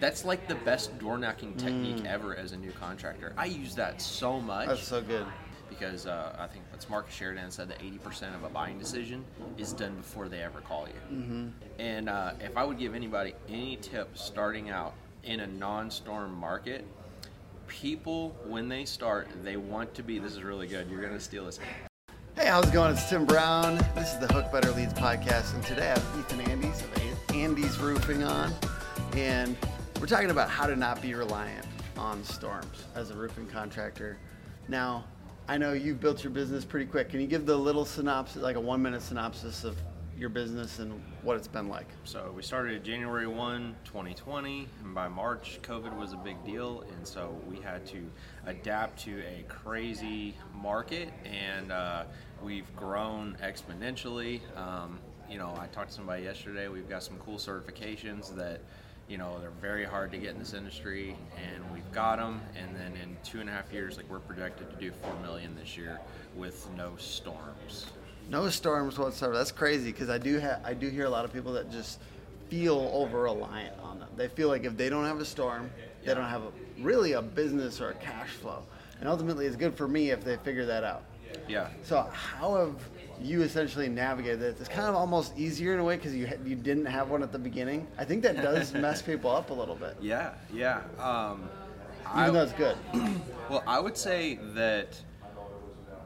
That's like the best door knocking technique ever as a new contractor. I use that so much That's so good. because uh, I think that's Marcus Sheridan said that 80% of a buying decision is done before they ever call you. Mm-hmm. And uh, if I would give anybody any tip starting out in a non-storm market, people when they start, they want to be. This is really good. You're gonna steal this. Hey, how's it going? It's Tim Brown. This is the Hook Better Leads podcast, and today I have Ethan Andes of Andes Roofing on, and we're talking about how to not be reliant on storms as a roofing contractor. Now, I know you've built your business pretty quick. Can you give the little synopsis, like a one-minute synopsis of your business and what it's been like? So we started January 1, 2020, and by March, COVID was a big deal, and so we had to adapt to a crazy market, and uh, we've grown exponentially. Um, you know, I talked to somebody yesterday. We've got some cool certifications that, you know, they're very hard to get in this industry, and we've got them. And then in two and a half years, like we're projected to do four million this year with no storms. No storms whatsoever. That's crazy because I do ha- I do hear a lot of people that just feel over reliant on them. They feel like if they don't have a storm, they Yeah. don't have a, really a business or a cash flow. And ultimately, it's good for me if they figure that out. Yeah. So how have you essentially navigated this? It's kind of almost easier in a way because you you didn't have one at the beginning. I think that does mess people up a little bit, Yeah. Yeah. Um, even though it's good. Well, I would say that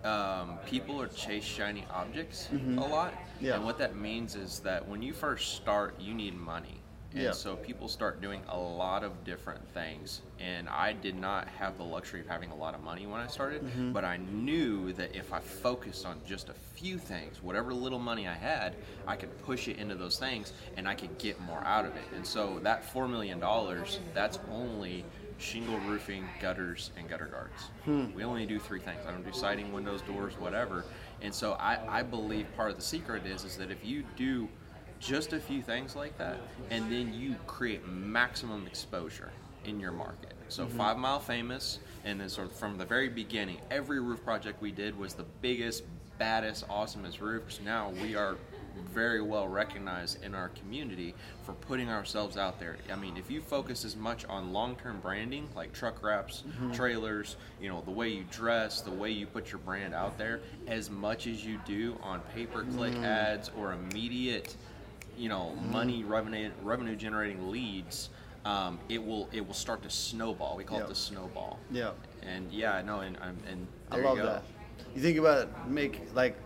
um, people are chase shiny objects a lot. Mm-hmm. Yeah. And what that means is that when you first start, you need money. And Yeah. so people start doing a lot of different things. And I did not have the luxury of having a lot of money when I started, Mm-hmm. but I knew that if I focused on just a few things, whatever little money I had, I could push it into those things and I could get more out of it. And so that $4 million, that's only shingle roofing, gutters, and gutter guards. We only do three things. I don't do siding, windows, doors, whatever. And so I, I believe part of the secret is is that if you do just a few things like that, and then you create maximum exposure in your market. So mm-hmm. five mile famous, and then sort of from the very beginning, every roof project we did was the biggest, baddest, awesomest roofs. Now we are very well recognized in our community for putting ourselves out there. I mean, if you focus as much on long-term branding, like truck wraps, mm-hmm. trailers, you know, the way you dress, the way you put your brand out there, as much as you do on pay-per-click mm-hmm. ads or immediate, you know, money revenue revenue generating leads, um, it will it will start to snowball. We call Yep. it the snowball. Yeah. And yeah, no, and and, and I love you that. You think about make like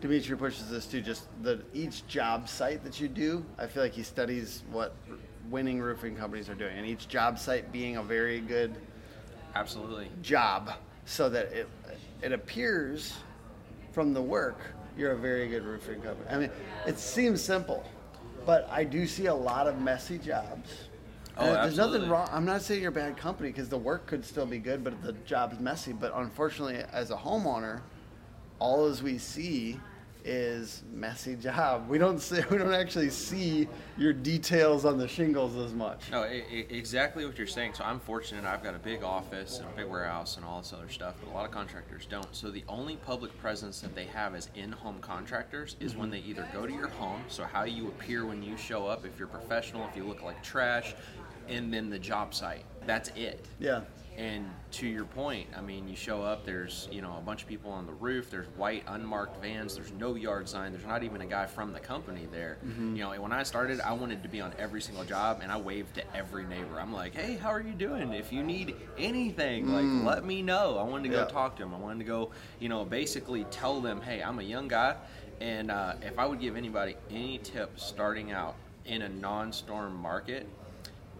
Dimitri pushes this too. Just the each job site that you do, I feel like he studies what winning roofing companies are doing, and each job site being a very good Absolutely. job, so that it it appears from the work you're a very good roofing company. I mean, it seems simple, but I do see a lot of messy jobs. Oh, And there's nothing wrong. I'm not saying you're a bad company because the work could still be good, but the job's messy. But unfortunately, as a homeowner, all as we see is messy job. We don't see, we don't actually see your details on the shingles as much. No, i i exactly what you're saying. So I'm fortunate. I've got a big office and a big warehouse and all this other stuff, but a lot of contractors don't. So the only public presence that they have as in-home contractors is when mm-hmm. they either go to your home, so how you appear when you show up, if you're professional, if you look like trash, and then the job site. That's it. Yeah. And to your point, I mean, you show up, there's, you know, a bunch of people on the roof, there's white unmarked vans, there's no yard sign, there's not even a guy from the company there. You know, when I started, I wanted to be on every single job and I waved to every neighbor. I'm like, hey, how are you doing? If you need anything, like, let me know. I wanted to go Yeah. talk to them. I wanted to go, you know, basically tell them, hey, I'm a young guy. And uh, if I would give anybody any tip starting out in a non storm market,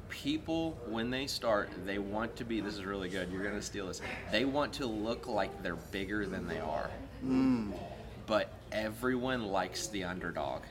people when they start they want to be this is really good you're to steal this. They want to look like they're bigger than they are. But everyone likes the underdog.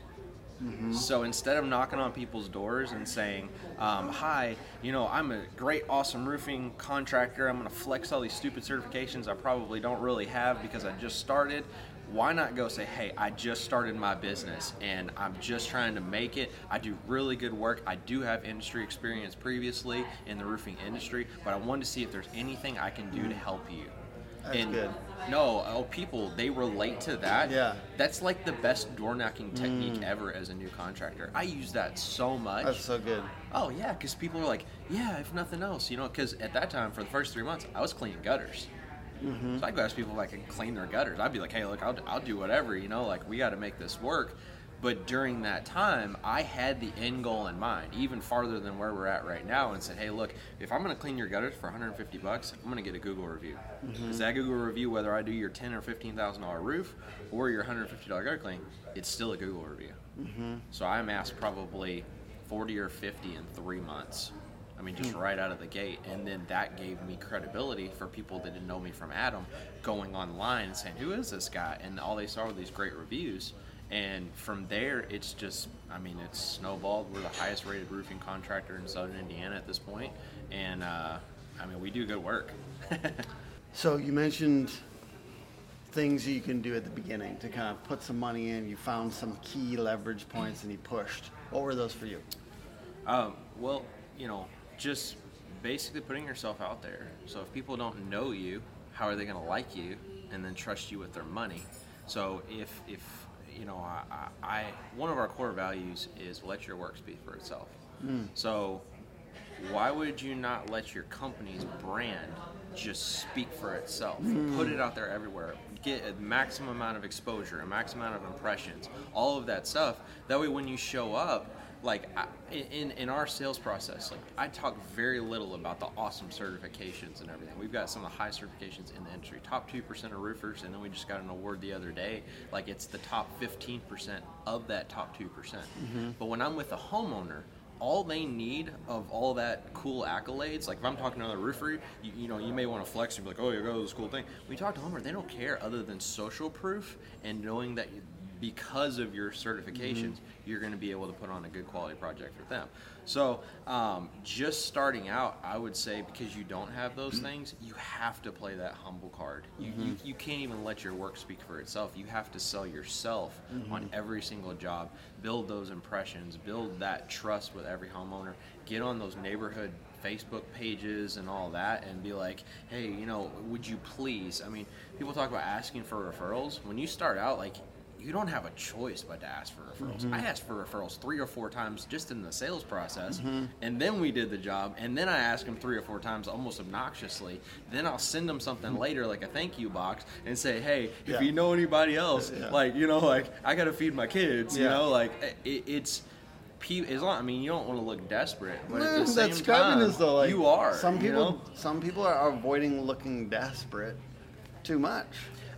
So instead of knocking on people's doors and saying um, hi you know i'm a great awesome roofing contractor i'm going to flex all these stupid certifications i probably don't really have because i just started why not go say, hey, I just started my business and I'm just trying to make it. I do really good work. I do have industry experience previously in the roofing industry, but I wanted to see if there's anything I can do to help you. That's and good. no, oh, people they relate to that. Yeah. Mm. that's like the best door knocking technique ever as a new contractor. I use that so much. That's so good. Oh yeah, because people are like, yeah, if nothing else, you know, because at that time for the first three months, I was cleaning gutters. So I go ask people if I can clean their gutters. I'd be like, hey, look, I'll, I'll do whatever, you know, like we got to make this work. But during that time, I had the end goal in mind, even farther than where we're at right now, and said, hey, look, if I'm going to clean your gutters for 150 bucks, I'm going to get a Google review. Mm-hmm. Is that Google review whether I do your 10 or 15 thousand dollar roof or your 150 dollar gutter clean? It's still a Google review. Mm-hmm. So I amassed probably 40 or 50 in three months. I mean, just right out of the gate. And then that gave me credibility for people that didn't know me from Adam going online and saying, Who is this guy? And all they saw were these great reviews. And from there, it's just, I mean, it's snowballed. We're the highest rated roofing contractor in southern Indiana at this point. And, uh, I mean, we do good work. So you mentioned things you can do at the beginning to kind of put some money in. You found some key leverage points and you pushed. What were those for you? Um, well, you know, just basically putting yourself out there. So if people don't know you, how are they going to like you and then trust you with their money? So if if you know, I, I, one of our core values is let your work speak for itself. Hmm. So why would you not let your company's brand just speak for itself? Hmm. Put it out there everywhere. Get a maximum amount of exposure, a maximum amount of impressions, all of that stuff. That way, when you show up, like I, in in our sales process, like I talk very little about the awesome certifications and everything. We've got some of the highest certifications in the industry, top two percent of roofers, and then we just got an award the other day. Like it's the top fifteen percent of that top two percent. Mm-hmm. But when I'm with a homeowner, all they need of all that cool accolades, like if I'm talking to another roofer, you, you know, you may want to flex and be like, oh, you go to this cool thing. When you talk to homeowner, they don't care other than social proof and knowing that you, because of your certifications, mm-hmm. you're going to be able to put on a good quality project with them. So, um, just starting out, I would say because you don't have those mm-hmm. things, you have to play that humble card. You, you, mm-hmm. you can't even let your work speak for itself. You have to sell yourself on every single job, build those impressions, build that trust with every homeowner, get on those neighborhood Facebook pages and all that and be like, hey, you know, would you please? I mean, people talk about asking for referrals. When you start out, like, you don't have a choice but to ask for referrals. I asked for referrals three or four times just in the sales process, and then we did the job, and then I asked them three or four times almost obnoxiously. Then I'll send them something later, like a thank you box, and say, hey, if Yeah. you know anybody else, Yeah. like, you know, like, I got to feed my kids, you know, like, it, it's. pe- As long, I mean, you don't want to look desperate, but at Eh, the same that's describing time, though. Like you are. Some you people, know? some people are avoiding looking desperate too much.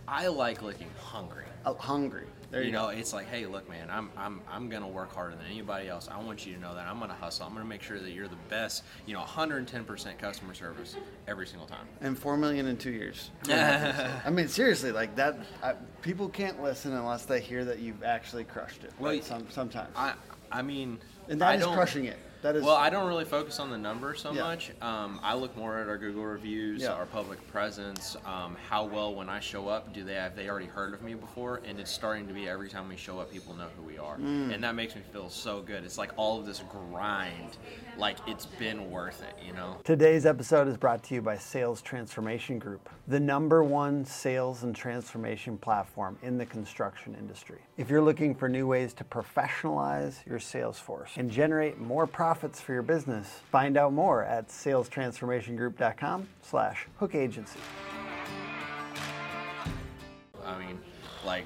I like looking hungry. Uh, hungry. There you, you go. know, it's like, hey, look, man, I'm I'm I'm gonna work harder than anybody else. I want you to know that I'm gonna hustle. I'm gonna make sure that you're the best. You know, 110% customer service every single time. And four million in two years. I mean, seriously, like that. I, people can't listen unless they hear that you've actually crushed it. Well, right? Some, sometimes, I I mean, and that I is crushing it. That is. Well, I don't really focus on the number so Yeah. much. Um, I look more at our Google reviews, Yeah. our public presence, um, how well when I show up, do they have they already heard of me before? And it's starting to be every time we show up, people know who we are, Mm. and that makes me feel so good. It's like all of this grind, like it's been worth it, you know. Today's episode is brought to you by Sales Transformation Group, the number one sales and transformation platform in the construction industry. If you're looking for new ways to professionalize your sales force and generate more profits for your business, find out more at salestransformationgroup.com slash hook agency. I mean, like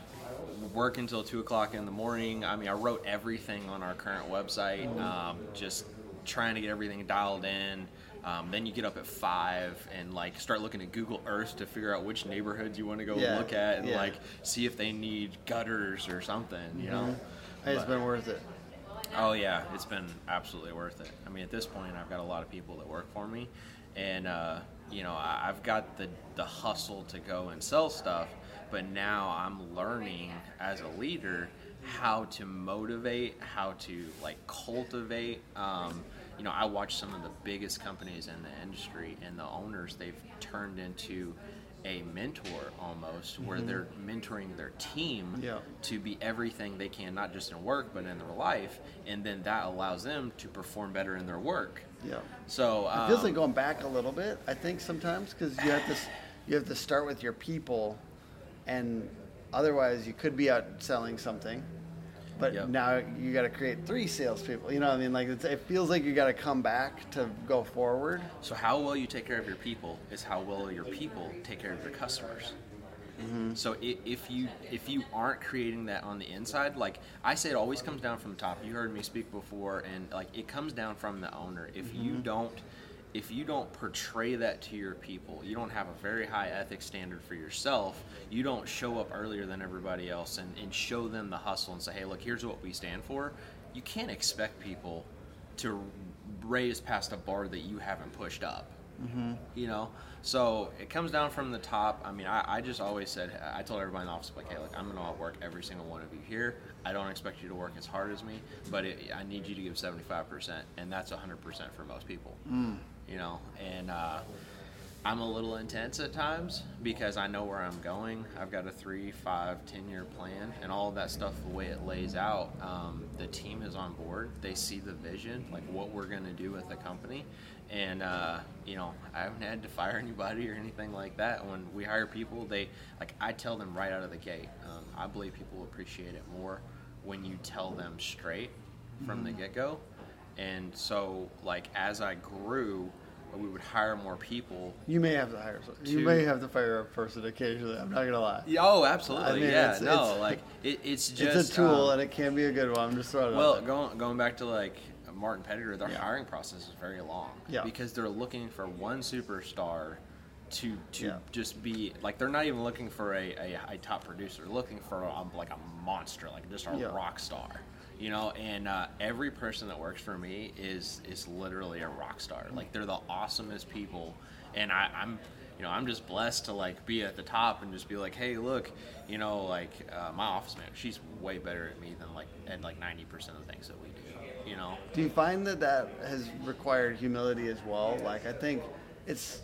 work until two o'clock in the morning. I mean, I wrote everything on our current website, um, just trying to get everything dialed in. Um, then you get up at five and like start looking at Google Earth to figure out which neighborhoods you want to go Yeah, look at and yeah. like see if they need gutters or something. You know. Hey, it's But- been worth it. Oh yeah, it's been absolutely worth it. I mean, at this point, I've got a lot of people that work for me, and uh, you know, I've got the the hustle to go and sell stuff. But now I'm learning as a leader how to motivate, how to like cultivate. Um, you know, I watch some of the biggest companies in the industry, and the owners they've turned into a mentor almost, where they're mentoring their team Yeah. to be everything they can, not just in work, but in their life. And then that allows them to perform better in their work. Yeah. So, It feels um, like going back a little bit, I think, sometimes, because you have this you have to start with your people, and otherwise you could be out selling something, but Yep. now you got to create three salespeople. You know, what I mean, like it's, it feels like you got to come back to go forward. So how well you take care of your people is how well your people take care of your customers. Mm-hmm. So if you if you aren't creating that on the inside, like I say, it always comes down from the top. You heard me speak before, and like it comes down from the owner. If you mm-hmm. don't if you don't portray that to your people, you don't have a very high ethics standard for yourself. You don't show up earlier than everybody else and, and show them the hustle and say, hey, look, here's what we stand for. You can't expect people to raise past a bar that you haven't pushed up. Mm-hmm. You know? So it comes down from the top. I mean I, I just always said i told everybody in the office like hey look i'm going to outwork every single one of you here. I don't expect you to work as hard as me but it, i need you to give 75% and that's 100% for most people mm. You know and uh, i'm a little intense at times because i know where i'm going. I've got a three five ten year plan and all of that stuff the way it lays out um, the team is on board. They see the vision like what we're going to do with the company. And uh, you know i haven't had to fire anybody or anything like that. When we hire people they like i tell them right out of the gate um, i believe people appreciate it more when you tell them straight from the get-go and so like as i grew we would hire more people You may have to hire. Some, you may have to fire a person occasionally. I'm not gonna lie. Oh absolutely I mean, yeah it's- no it's- like it, it's just it's a tool um, and it can be a good one. I'm just throwing it Well, going going back to like Martin Pettigrew, their Yeah. hiring process is very long. Yeah. Because they're looking for one superstar to to Yeah. just be like they're not even looking for a, a, a top producer. They're looking for a, like a monster, like just a rock star. You know, and uh, every person that works for me is is literally a rock star. Like they're the awesomest people, and I, I'm you know, I'm just blessed to like be at the top and just be like, hey, look, you know, like uh, my office manager, she's way better at me than like at like 90% of the things that we do. You know, Do you find that that has required humility as well? Like I think it's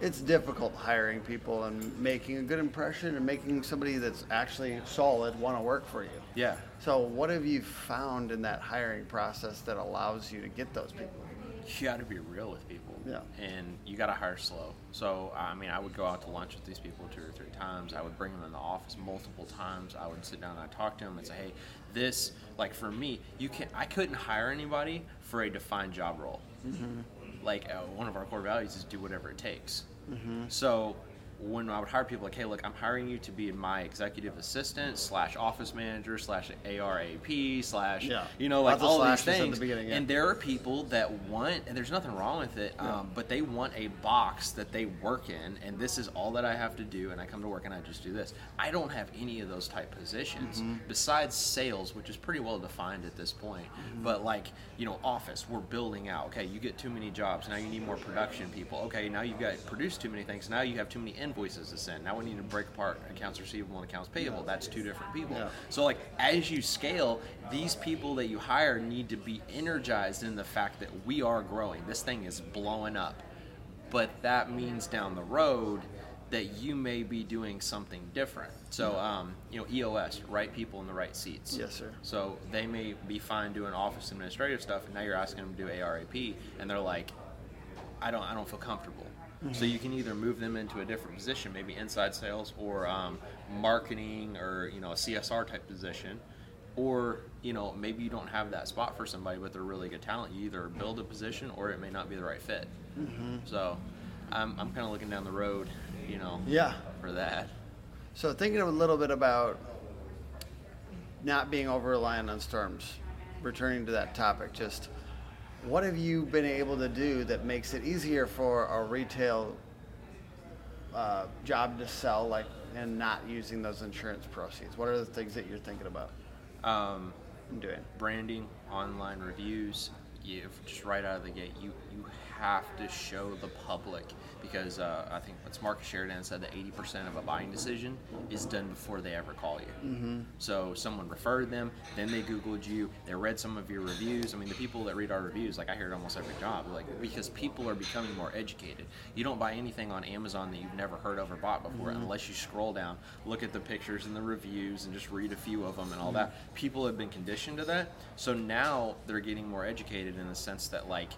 it's difficult hiring people and making a good impression and making somebody that's actually solid want to work for you. yeah. So what have you found in that hiring process that allows you to get those people? You got to be real with people. Yeah. And you got to hire slow. So, I mean, I would go out to lunch with these people two or three times. I would bring them in the office multiple times. I would sit down and I'd talk to them and say, hey, this, like for me, you can not I couldn't hire anybody for a defined job role. Mm-hmm. Like, uh, one of our core values is do whatever it takes. So, when I would hire people, like, hey, look, I'm hiring you to be my executive assistant slash office manager slash ARAP slash, Yeah. you know, like Lots all these the things. beginning, yeah. And there are people that want, and there's nothing wrong with it, um, but they want a box that they work in, and this is all that I have to do, and I come to work and I just do this. I don't have any of those type positions Mm-hmm. besides sales, which is pretty well defined at this point. Mm-hmm. But like, you know, office, we're building out. Okay, you get too many jobs, now you need more production people. Okay, now you've got produced too many things, now you have too many invoices to send. Now we need to break apart accounts receivable and accounts payable. That's two different people. Yeah. So like as you scale, these people that you hire need to be energized in the fact that we are growing. This thing is blowing up. But that means down the road that you may be doing something different. So um, you know, EOS, right people in the right seats. Yes, sir. So they may be fine doing office administrative stuff, and now you're asking them to do ARAP, and they're like, I don't, I don't feel comfortable. So you can either move them into a different position, maybe inside sales or um, marketing or you know a CSR type position, or you know maybe you don't have that spot for somebody, with they're really good talent. You either build a position or it may not be the right fit. So I'm, I'm kind of looking down the road, you know, Yeah. for that. So thinking a little bit about not being over reliant on storms, returning to that topic, just what have you been able to do that makes it easier for a retail uh, job to sell, like, and not using those insurance proceeds? What are the things that you're thinking about Um, doing? branding, online reviews, you just right out of the gate, you you have to show the public because uh, I think what's Marcus Sheridan said that 80% of a buying decision is done before they ever call you. Mm-hmm. So someone referred them, then they Googled you, they read some of your reviews. I mean, the people that read our reviews, like I hear it almost every job, like because people are becoming more educated. You don't buy anything on Amazon that you've never heard of or bought before unless you scroll down, look at the pictures and the reviews, and just read a few of them and all that. People have been conditioned to that, so now they're getting more educated in the sense that like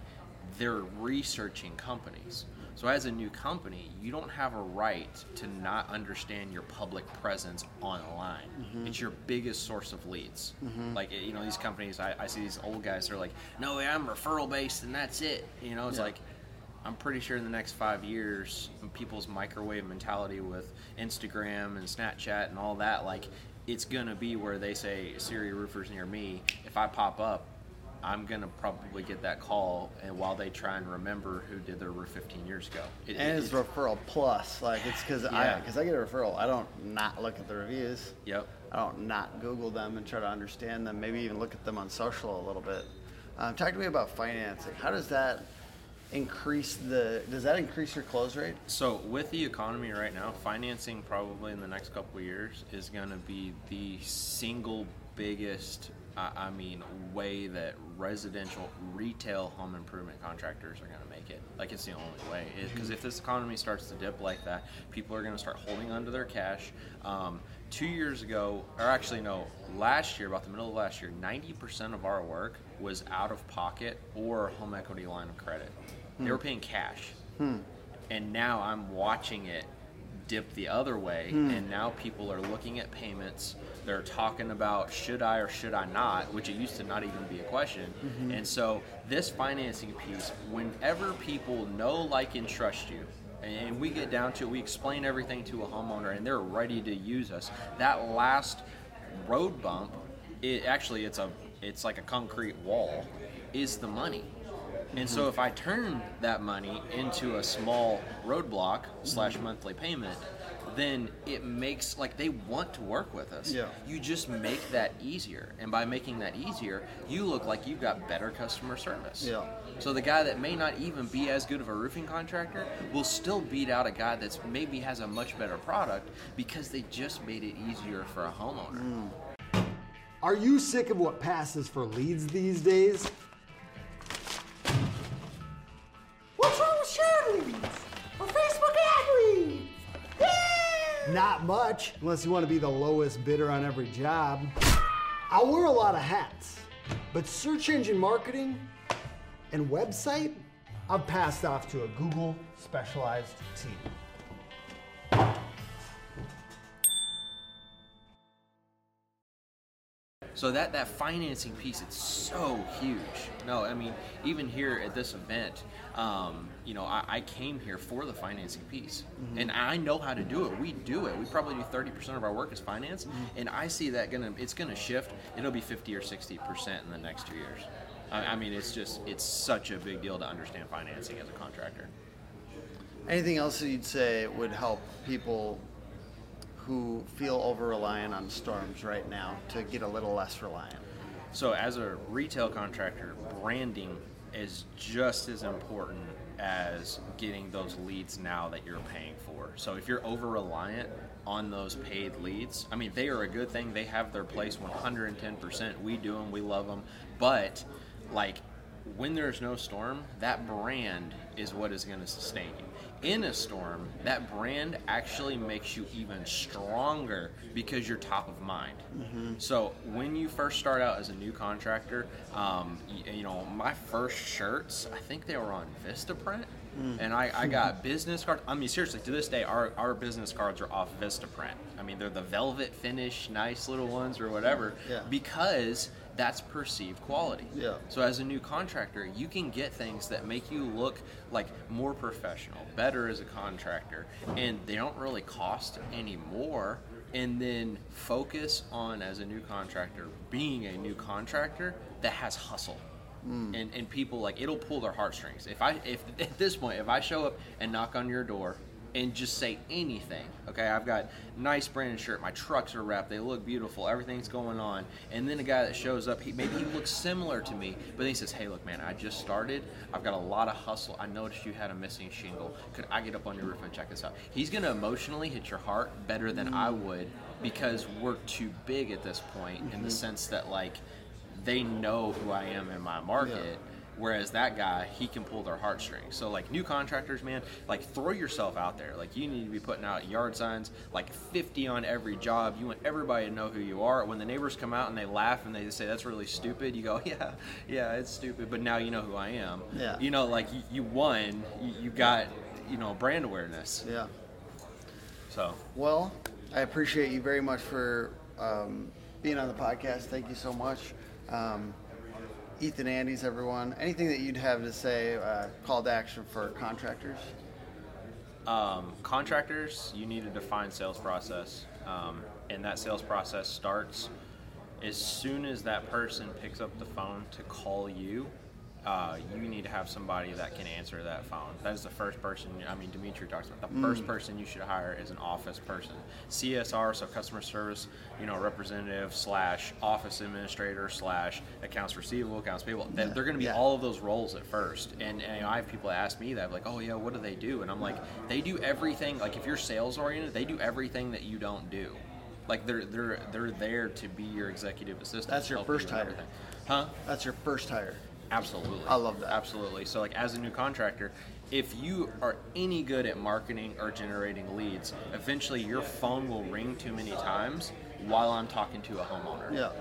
they're researching companies. So as a new company, you don't have a right to not understand your public presence online. Mm-hmm. It's your biggest source of leads. Mm-hmm. Like you know, these companies, I, I see these old guys. They're like, "No, I'm referral based, and that's it." You know, it's Yeah. like I'm pretty sure in the next five years, people's microwave mentality with Instagram and Snapchat and all that, like it's gonna be where they say Siri roofers near me. If I pop up, I'm gonna probably get that call, and while they try and remember who did their roof 15 years ago, It- And it- it's referral plus. Like it's because I because I get a referral. I don't not look at the reviews. Yep. I don't not Google them and try to understand them. Maybe even look at them on social a little bit. Um, talk to me about financing. How does that increase the? Does that increase your close rate? So with the economy right now, financing probably in the next couple of years is going to be the single biggest, I I mean, way that residential retail home improvement contractors are going to make it. Like it's the only way. Because if this economy starts to dip like that, people are going to start holding onto their cash. Um, two years ago, or actually no, last year, about the middle of last year, 90% of our work was out of pocket or home equity line of credit. They were paying cash and now I'm watching it dip the other way, and now people are looking at payments. They're talking about should I or should I not, which it used to not even be a question. Mm-hmm. And so this financing piece, whenever people know, like, and trust you, and we get down to it, we explain everything to a homeowner, and they're ready to use us. That last road bump, it actually it's a it's like a concrete wall, is the money. And so mm-hmm. if I turn that money into a small roadblock slash monthly payment, then it makes like they want to work with us. Yeah. You just make that easier. And by making that easier, you look like you've got better customer service. Yeah. So the guy that may not even be as good of a roofing contractor will still beat out a guy that's maybe has a much better product because they just made it easier for a homeowner. Mm. Are you sick of what passes for leads these days? Not much, unless you want to be the lowest bidder on every job. I wear a lot of hats, but search engine marketing and website, I've passed off to a Google specialized team. So that that financing piece, it's so huge. No, I mean, even here at this event, um, you know, I, I came here for the financing piece, and I know how to do it. We do it. We probably do thirty percent of our work is finance, and I see that gonna it's gonna shift. It'll be fifty or sixty percent in the next two years. I, I mean, it's just it's such a big deal to understand financing as a contractor. Anything else that you'd say would help people who feel over reliant on storms right now to get a little less reliant? So, as a retail contractor, branding is just as important as getting those leads now that you're paying for. So, if you're over reliant on those paid leads, I mean, they are a good thing. They have their place 110%. We do them, we love them. But, like, when there's no storm, that brand is what is going to sustain you. In a storm, that brand actually makes you even stronger because you're top of mind. So when you first start out as a new contractor, um, y- you know my first shirts, I think they were on Vistaprint, and I, I got business cards. I mean, seriously, to this day, our, our business cards are off Vistaprint. I mean, they're the velvet finish, nice little ones or whatever, Yeah. because that's perceived quality. Yeah. So as a new contractor, you can get things that make you look like more professional, better as a contractor, and they don't really cost any more. And then focus on as a new contractor being a new contractor that has hustle. Hmm. And, and people like it'll pull their heartstrings. If I if at this point if I show up and knock on your door and just say anything. Okay, I've got nice branded shirt. My trucks are wrapped. They look beautiful. Everything's going on. And then a guy that shows up, he maybe he looks similar to me, but then he says, "Hey, look, man, I just started. I've got a lot of hustle. I noticed you had a missing shingle. Could I get up on your roof and check this out?" He's gonna emotionally hit your heart better than I would because we're too big at this point in the mm-hmm. sense that like they know who I am in my market Whereas that guy, he can pull their heartstrings. So like new contractors, man, like throw yourself out there. Like you need to be putting out yard signs, like 50 on every job. You want everybody to know who you are. When the neighbors come out and they laugh and they say that's really stupid, you go, yeah, yeah, it's stupid, but now you know who I am. Yeah. You know, like you, you won. You, you got, you know, brand awareness. Yeah. So Well, I appreciate you very much for um, being on the podcast. Thank you so much. Um, Ethan Andes, everyone. Anything that you'd have to say, uh, call to action for contractors? um, contractors, you need a defined sales process, um, and that sales process starts as soon as that person picks up the phone to call you. Uh, you need to have somebody that can answer that phone. That is the first person. I mean, Dimitri talks about the first person you should hire is an office person. CSR, so customer service, you know, representative slash office administrator slash accounts receivable, accounts payable. They- They're going to be Yeah. all of those roles at first. And, and you know, I have people ask me that, like, oh yeah, what do they do? And I'm like, they do everything. Like, if you're sales oriented, they do everything that you don't do. Like, they're they're they're there to be your executive assistant. That's your help you first hire. everything. Huh? That's your first hire. Absolutely. I love that. Absolutely. So, like, as a new contractor, if you are any good at marketing or generating leads, eventually your phone will ring too many times while I'm talking to a homeowner. Yeah.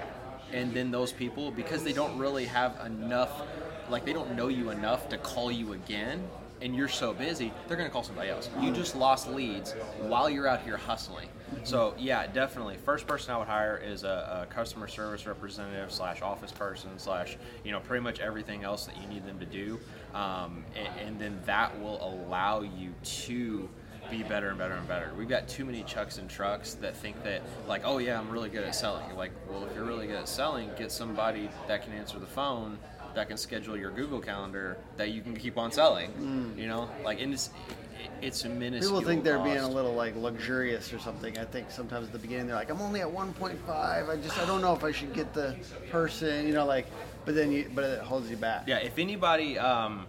And then those people, because they don't really have enough, like, they don't know you enough to call you again, and you're so busy, they're going to call somebody else. You just lost leads while you're out here hustling. So yeah, definitely. First person I would hire is a, a customer service representative slash office person slash you know pretty much everything else that you need them to do, um, and, and then that will allow you to be better and better and better. We've got too many chucks and trucks that think that like, oh yeah, I'm really good at selling. Like, well, if you're really good at selling, get somebody that can answer the phone, that can schedule your Google calendar, that you can keep on selling. You know, like and it's it- it's a minuscule. People think they're being a little like luxurious or something. I think sometimes at the beginning they're like, I'm only at 1.5. I just I don't know if I should get the person, you know, like. But then you, but it holds you back. Yeah, if anybody, um,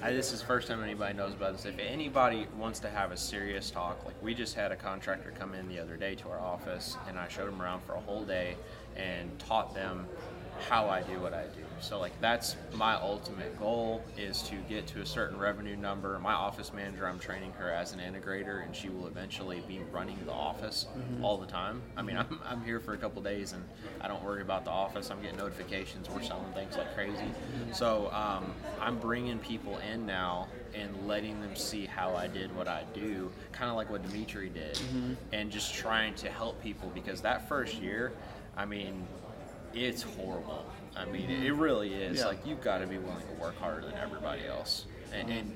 I, this is the first time anybody knows about this. If anybody wants to have a serious talk, like we just had a contractor come in the other day to our office, and I showed them around for a whole day and taught them how I do what I do. So like that's my ultimate goal is to get to a certain revenue number. My office manager, I'm training her as an integrator, and she will eventually be running the office all the time. I mean, I'm, I'm here for a couple days, and I don't worry about the office. I'm getting notifications. We're selling things like crazy. So um, I'm bringing people in now and letting them see how I did what I do, kind of like what Dimitri did, and just trying to help people because that first year, I mean, it's horrible. I mean, it really is. Yeah. Like you've got to be willing to work harder than everybody else, and, and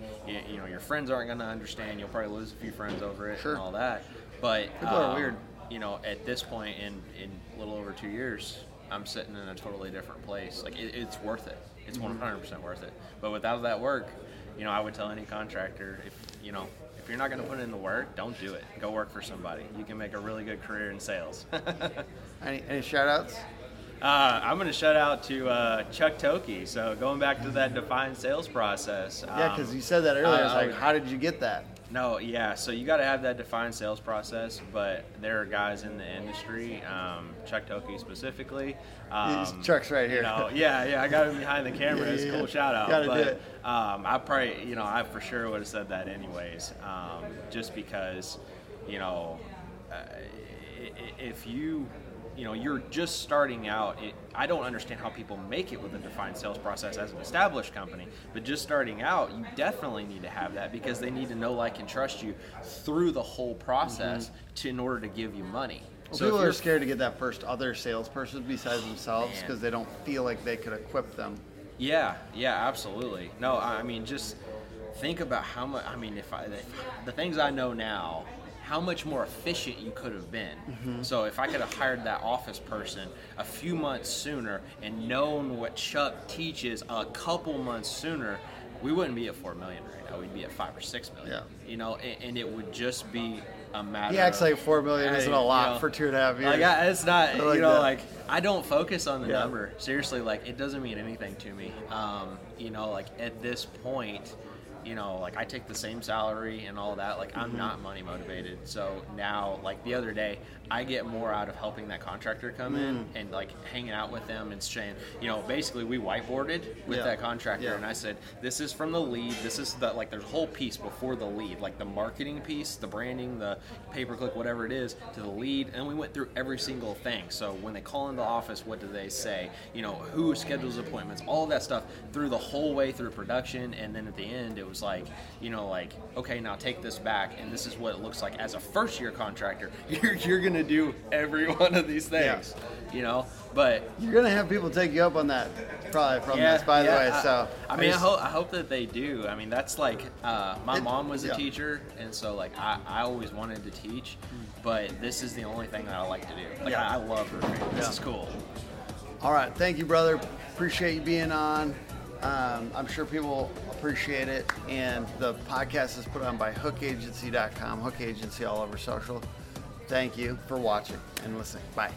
you know your friends aren't going to understand. You'll probably lose a few friends over it Sure. and all that. But People are um, weird. You know, at this point in in a little over two years, I'm sitting in a totally different place. Like it, it's worth it. It's Mm-hmm. 100% worth it. But without that work, you know, I would tell any contractor if you know. If you're not going to put in the work, don't do it. Go work for somebody. You can make a really good career in sales. Any, any shout outs? Uh, I'm going to shout out to uh, Chuck Toki. So going back to that defined sales process. Yeah, um, because you said that earlier. It's I- I like, would- how did you get that? No, yeah. So you got to have that defined sales process, but there are guys in the industry, um, Chuck Toki specifically. Um, Chuck's right here. You know, yeah, yeah. I got him behind the camera. Yeah, it's a yeah, cool shout out. Gotta do but it. Um, I probably, you know, I for sure would have said that anyways, um, just because, you know, uh, if you you know you're just starting out it, i don't understand how people make it with a defined sales process as an established company but just starting out you definitely need to have that because they need to know like and trust you through the whole process to, in order to give you money Mm-hmm. Well, so people are scared to get that first other salesperson besides themselves because they don't feel like they could equip them. Yeah, yeah, absolutely. No, I I mean, just think about how much. I mean, if I the things I know now, how much more efficient you could have been. Mm-hmm. So if I could have hired that office person a few months sooner and known what Chuck teaches a couple months sooner, we wouldn't be at four million right now. We'd be at five or six million. Yeah. You know, and, and it would just be a matter. He acts like four million isn't a lot you know, for two and a half years. Like I, it's not, I you like know, that. like I don't focus on the Yeah. number. Seriously, like it doesn't mean anything to me. Um, you know, like at this point, you know, like I take the same salary and all that. Like I'm mm-hmm. not money motivated. So now, like the other day, I get more out of helping that contractor come in mm. and like hanging out with them and saying, you know, basically we whiteboarded with Yeah. that contractor Yeah. and I said, this is from the lead. This is the like there's a whole piece before the lead, like the marketing piece, the branding, the pay per click, whatever it is, to the lead, and we went through every single thing. So when they call into the office, what do they say? You know, who schedules appointments, all that stuff through the whole way through production, and then at the end it was like, you know, like okay, now take this back, and this is what it looks like as a first year contractor. You're you're gonna do every one of these things, you know, but You're gonna have people take you up on that, probably from yeah, this, by the way. I- So I mean, I, just- hope I hope that they do. I mean, that's like uh, my It- mom was a yeah. teacher, and so like I, I always wanted to teach, but this is the only thing that I like to do. Like Yeah. I, I love roofing. This Yeah. is cool. All right, thank you, brother. Appreciate you being on. Um, I'm sure people appreciate it. And the podcast is put on by hookagency.com, Hook Agency all over social. Thank you for watching and listening. Bye.